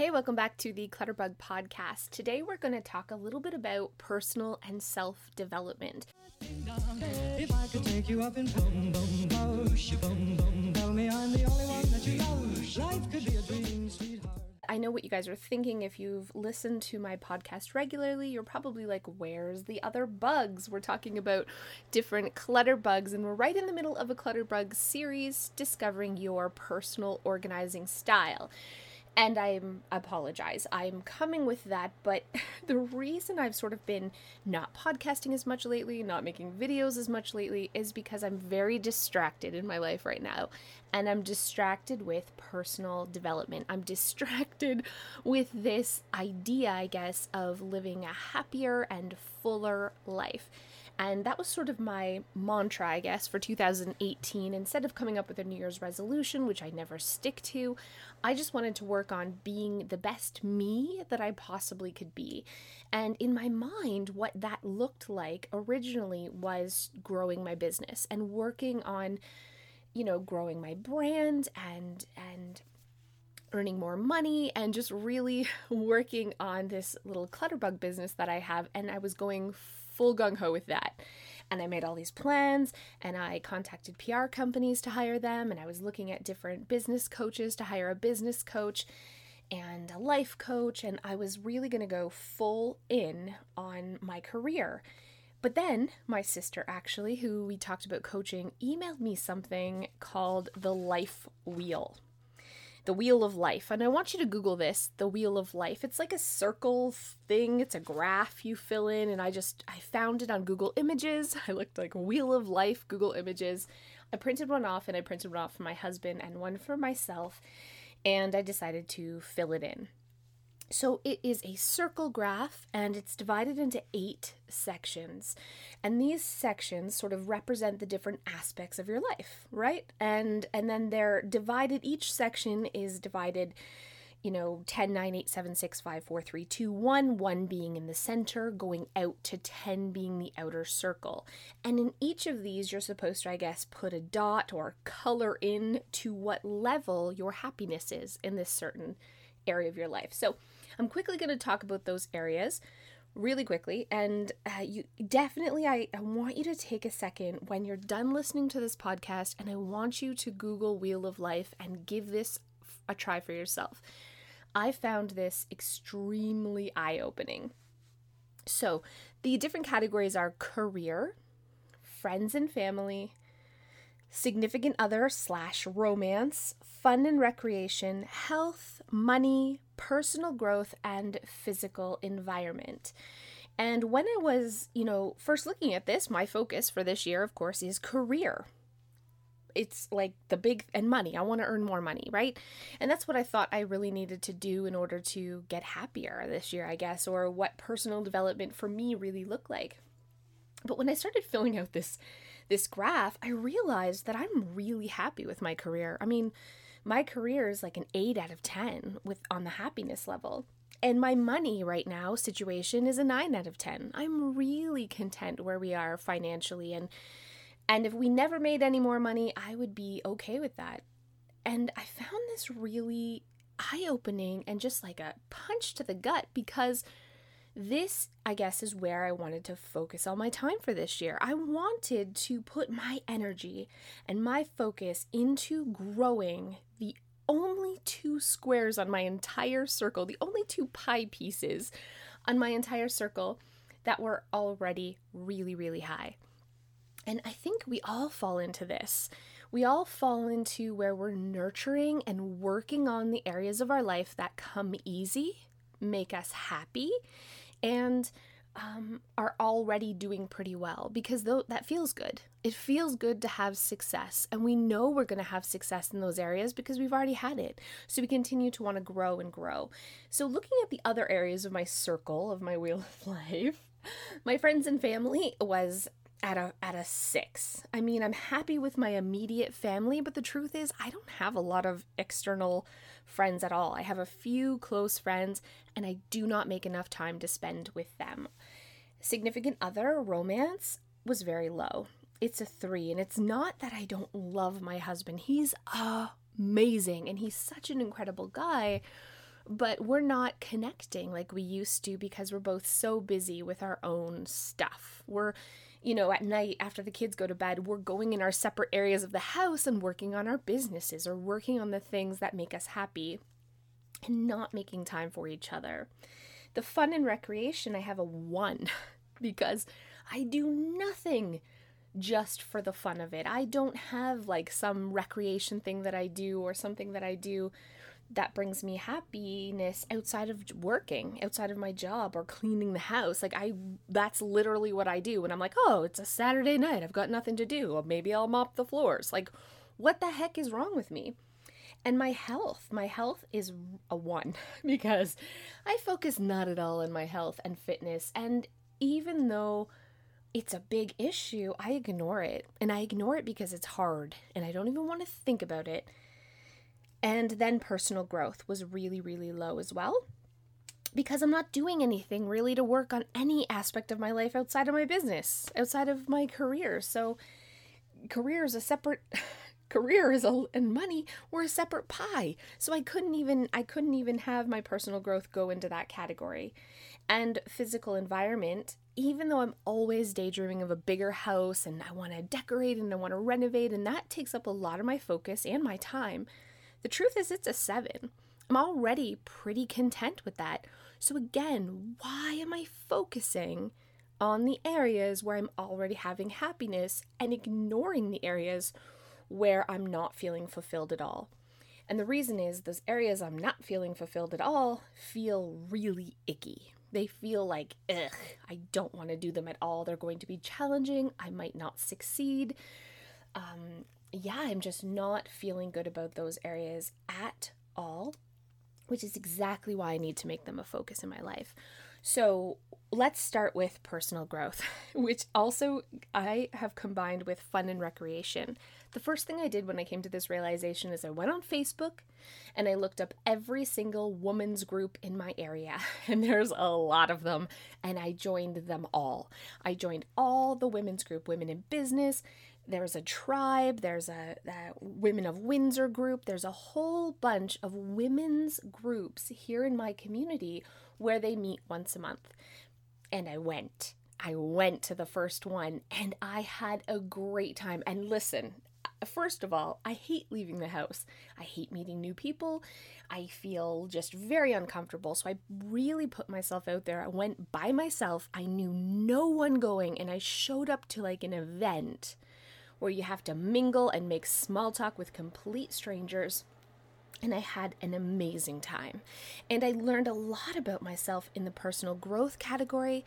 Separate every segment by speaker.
Speaker 1: Hey, welcome back to the Clutterbug podcast. Today we're going to talk a little bit about personal and self development. If I could take you up in boom, boom, boom, boom, tell me I'm the only one that you love. Life could be a dream, sweetheart. I know what you guys are thinking. If you've listened to my podcast regularly, you're probably like, where's the other bugs? We're talking about different clutter bugs, and we're right in the middle of a clutter bug series discovering your personal organizing style and I'm apologize. I'm coming with that, but the reason I've sort of been not podcasting as much lately, not making videos as much lately is because I'm very distracted in my life right now. And I'm distracted with personal development. I'm distracted with this idea, I guess, of living a happier and fuller life. And that was sort of my mantra, I guess, for 2018. Instead of coming up with a New Year's resolution, which I never stick to, I just wanted to work on being the best me that I possibly could be. And in my mind, what that looked like originally was growing my business and working on, you know, growing my brand and, and, earning more money and just really working on this little clutterbug business that I have and I was going full gung ho with that. And I made all these plans and I contacted PR companies to hire them. And I was looking at different business coaches to hire a business coach and a life coach. And I was really going to go full in on my career. But then my sister, actually, who we talked about coaching, emailed me something called the Life Wheel the Wheel of Life. And I want you to Google this, the Wheel of Life. It's like a circle thing, it's a graph you fill in. And I just, I found it on Google Images. I looked like Wheel of Life, Google Images. I printed one off and I printed one off for my husband and one for myself. And I decided to fill it in. So it is a circle graph and it's divided into eight sections. And these sections sort of represent the different aspects of your life, right? And and then they're divided each section is divided you know 10 9 8 7 6 5 4 3 2 1 1 being in the center going out to 10 being the outer circle and in each of these you're supposed to i guess put a dot or color in to what level your happiness is in this certain area of your life so I'm quickly going to talk about those areas really quickly and uh, you definitely I, I want you to take a second when you're done listening to this podcast and i want you to google wheel of life and give this a try for yourself. I found this extremely eye-opening. So the different categories are career friends and family significant other slash romance fun and recreation health money personal growth and physical environment. And when I was, you know, first looking at this, my focus for this year, of course, is career. It's like the big and money. I want to earn more money, right? And that's what I thought I really needed to do in order to get happier this year, I guess, or what personal development for me really looked like. But when I started filling out this this graph, I realized that I'm really happy with my career. I mean, my career is like an 8 out of 10 with on the happiness level. And my money right now situation is a 9 out of 10. I'm really content where we are financially and and if we never made any more money, I would be okay with that. And I found this really eye-opening and just like a punch to the gut because this, I guess, is where I wanted to focus all my time for this year. I wanted to put my energy and my focus into growing the only two squares on my entire circle, the only two pie pieces on my entire circle that were already really, really high. And I think we all fall into this. We all fall into where we're nurturing and working on the areas of our life that come easy, make us happy, and um, are already doing pretty well because though that feels good. It feels good to have success, and we know we're going to have success in those areas because we've already had it. So we continue to want to grow and grow. So looking at the other areas of my circle of my wheel of life, my friends and family was at a at a 6. I mean, I'm happy with my immediate family, but the truth is I don't have a lot of external friends at all. I have a few close friends and I do not make enough time to spend with them. Significant other romance was very low. It's a 3 and it's not that I don't love my husband. He's amazing and he's such an incredible guy, but we're not connecting like we used to because we're both so busy with our own stuff. We're you know, at night after the kids go to bed, we're going in our separate areas of the house and working on our businesses or working on the things that make us happy and not making time for each other. The fun and recreation, I have a one because I do nothing just for the fun of it. I don't have like some recreation thing that I do or something that I do that brings me happiness outside of working, outside of my job or cleaning the house. Like I that's literally what I do when I'm like, "Oh, it's a Saturday night. I've got nothing to do. Or maybe I'll mop the floors." Like what the heck is wrong with me? And my health, my health is a 1 because I focus not at all on my health and fitness and even though it's a big issue, I ignore it. And I ignore it because it's hard and I don't even want to think about it. And then personal growth was really, really low as well because I'm not doing anything really to work on any aspect of my life outside of my business, outside of my career. So, career is a separate career is a, and money were a separate pie. So I couldn't even I couldn't even have my personal growth go into that category. And physical environment, even though I'm always daydreaming of a bigger house and I want to decorate and I want to renovate and that takes up a lot of my focus and my time, the truth is, it's a seven. I'm already pretty content with that. So, again, why am I focusing on the areas where I'm already having happiness and ignoring the areas where I'm not feeling fulfilled at all? And the reason is those areas I'm not feeling fulfilled at all feel really icky. They feel like, ugh, I don't want to do them at all. They're going to be challenging. I might not succeed. Um, yeah, I'm just not feeling good about those areas at all, which is exactly why I need to make them a focus in my life. So let's start with personal growth, which also I have combined with fun and recreation. The first thing I did when I came to this realization is I went on Facebook and I looked up every single woman's group in my area, and there's a lot of them, and I joined them all. I joined all the women's group, women in business, there's a tribe, there's a, a, Women of Windsor group, there's a whole bunch of women's groups here in my community where they meet once a month. And I went. I went to the first one and I had a great time. And listen, first of all, I hate leaving the house. I hate meeting new people. I feel just very uncomfortable. So I really put myself out there. I went by myself. I knew no one going and I showed up to like an event where you have to mingle and make small talk with complete strangers. And I had an amazing time. And I learned a lot about myself in the personal growth category.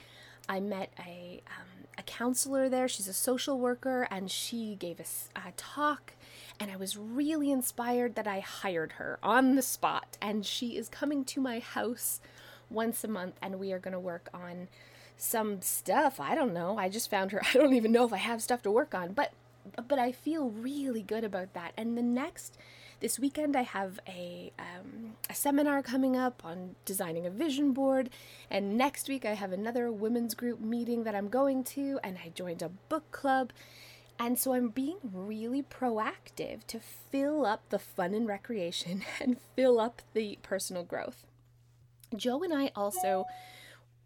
Speaker 1: I met a, um, a counselor there. She's a social worker, and she gave us a, a talk. And I was really inspired that I hired her on the spot. And she is coming to my house once a month, and we are going to work on some stuff. I don't know. I just found her. I don't even know if I have stuff to work on, but but I feel really good about that. And the next, this weekend, I have a, um, a seminar coming up on designing a vision board. And next week, I have another women's group meeting that I'm going to. And I joined a book club. And so I'm being really proactive to fill up the fun and recreation and fill up the personal growth. Joe and I also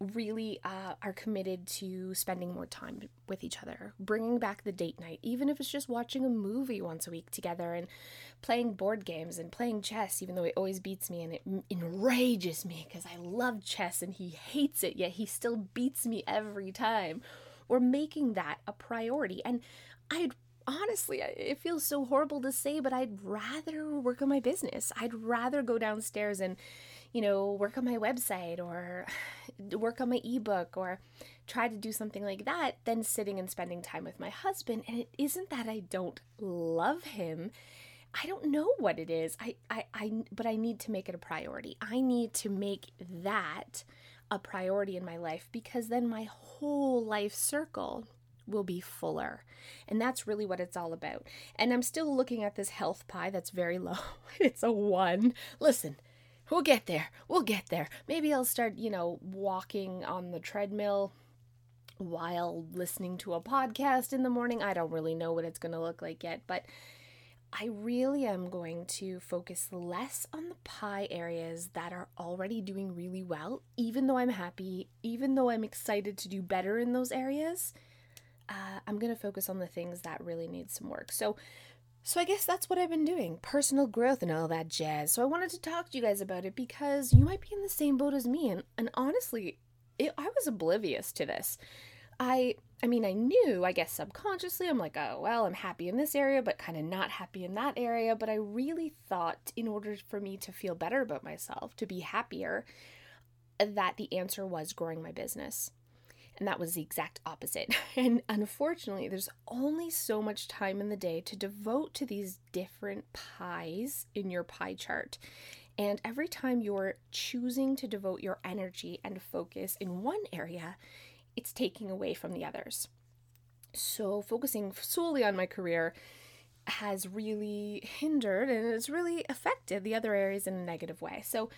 Speaker 1: really uh, are committed to spending more time with each other, bringing back the date night, even if it's just watching a movie once a week together and playing board games and playing chess, even though he always beats me and it enrages me because I love chess and he hates it, yet he still beats me every time. We're making that a priority. And I'd honestly, it feels so horrible to say, but I'd rather work on my business. I'd rather go downstairs and you know, work on my website or work on my ebook or try to do something like that than sitting and spending time with my husband. And it isn't that I don't love him. I don't know what it is. I, I, I, but I need to make it a priority. I need to make that a priority in my life because then my whole life circle will be fuller. And that's really what it's all about. And I'm still looking at this health pie that's very low. It's a one. Listen, We'll get there. We'll get there. Maybe I'll start, you know, walking on the treadmill while listening to a podcast in the morning. I don't really know what it's going to look like yet, but I really am going to focus less on the pie areas that are already doing really well, even though I'm happy, even though I'm excited to do better in those areas. Uh, I'm going to focus on the things that really need some work. So, so I guess that's what I've been doing personal growth and all that jazz. So I wanted to talk to you guys about it because you might be in the same boat as me. And, and honestly, it, I was oblivious to this. I I mean, I knew, I guess subconsciously, I'm like, oh, well, I'm happy in this area, but kind of not happy in that area. But I really thought, in order for me to feel better about myself, to be happier, that the answer was growing my business. And that was the exact opposite. And unfortunately, there's only so much time in the day to devote to these different pies in your pie chart. And every time you're choosing to devote your energy and focus in one area, it's taking away from the others. So, focusing solely on my career has really hindered and it's really affected the other areas in a negative way. So,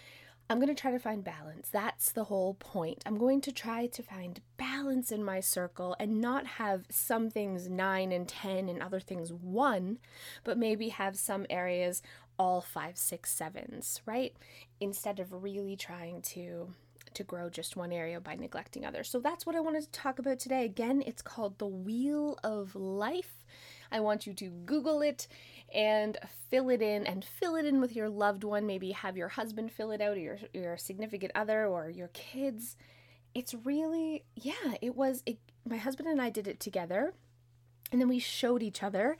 Speaker 1: I'm going to try to find balance. That's the whole point. I'm going to try to find balance in my circle and not have some things nine and 10 and other things one, but maybe have some areas all five, six, sevens, right? Instead of really trying to to grow just one area by neglecting others. So that's what I wanted to talk about today. Again, it's called the Wheel of Life. I want you to Google it and fill it in and fill it in with your loved one. Maybe have your husband fill it out or your, your significant other or your kids. It's really, yeah, it was, it, my husband and I did it together and then we showed each other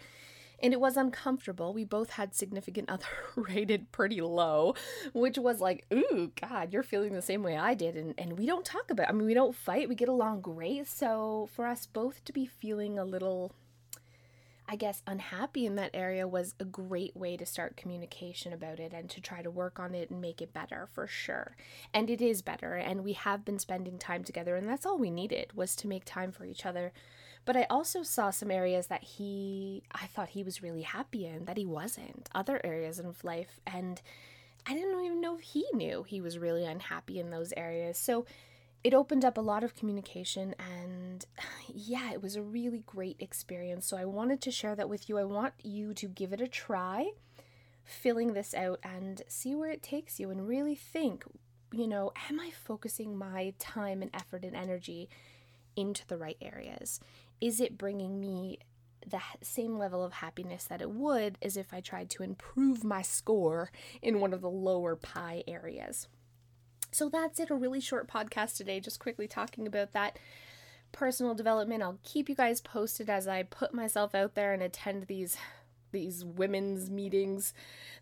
Speaker 1: and it was uncomfortable. We both had significant other rated pretty low, which was like, ooh, God, you're feeling the same way I did. And, and we don't talk about, it. I mean, we don't fight, we get along great. So for us both to be feeling a little, I guess, unhappy in that area was a great way to start communication about it and to try to work on it and make it better for sure. And it is better. And we have been spending time together. And that's all we needed was to make time for each other but I also saw some areas that he, I thought he was really happy in, that he wasn't, other areas of life. And I didn't even know if he knew he was really unhappy in those areas. So it opened up a lot of communication and yeah, it was a really great experience. So I wanted to share that with you. I want you to give it a try, filling this out and see where it takes you and really think, you know, am I focusing my time and effort and energy into the right areas? is it bringing me the same level of happiness that it would as if I tried to improve my score in one of the lower pie areas. So that's it, a really short podcast today, just quickly talking about that personal development. I'll keep you guys posted as I put myself out there and attend these these women's meetings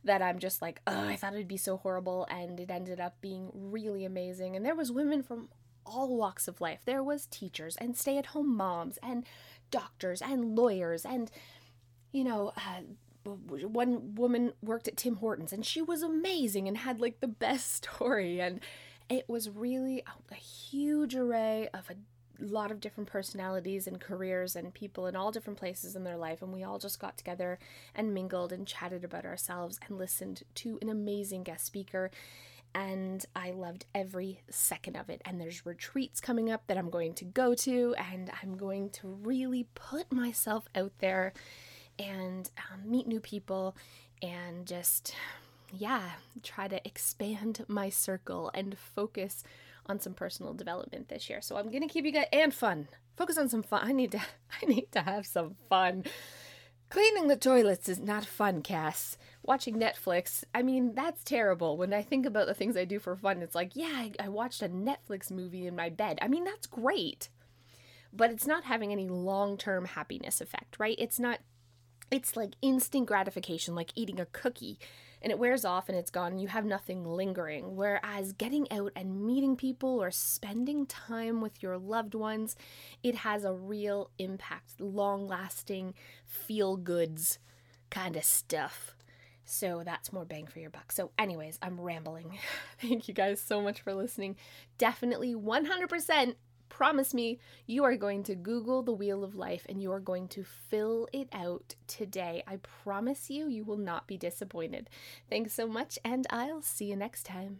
Speaker 1: that I'm just like, oh, I thought it'd be so horrible and it ended up being really amazing. And there was women from all walks of life. There was teachers and stay-at-home moms and doctors and lawyers and you know, uh, one woman worked at Tim Hortons and she was amazing and had like the best story and it was really a, a huge array of a lot of different personalities and careers and people in all different places in their life and we all just got together and mingled and chatted about ourselves and listened to an amazing guest speaker and I loved every second of it. And there's retreats coming up that I'm going to go to, and I'm going to really put myself out there and um, meet new people and just, yeah, try to expand my circle and focus on some personal development this year. So I'm gonna keep you guys and fun. Focus on some fun. I need to I need to have some fun. Cleaning the toilets is not fun, Cass watching Netflix, I mean, that's terrible. When I think about the things I do for fun, it's like, yeah, I, I watched a Netflix movie in my bed. I mean, that's great. But it's not having any long term happiness effect, right? It's not, it's like instant gratification, like eating a cookie and it wears off and it's gone and you have nothing lingering. Whereas getting out and meeting people or spending time with your loved ones, it has a real impact, long lasting, feel goods kind of stuff. So that's more bang for your buck. So, anyways, I'm rambling. Thank you guys so much for listening. Definitely 100% promise me you are going to Google the Wheel of Life and you are going to fill it out today. I promise you, you will not be disappointed. Thanks so much, and I'll see you next time.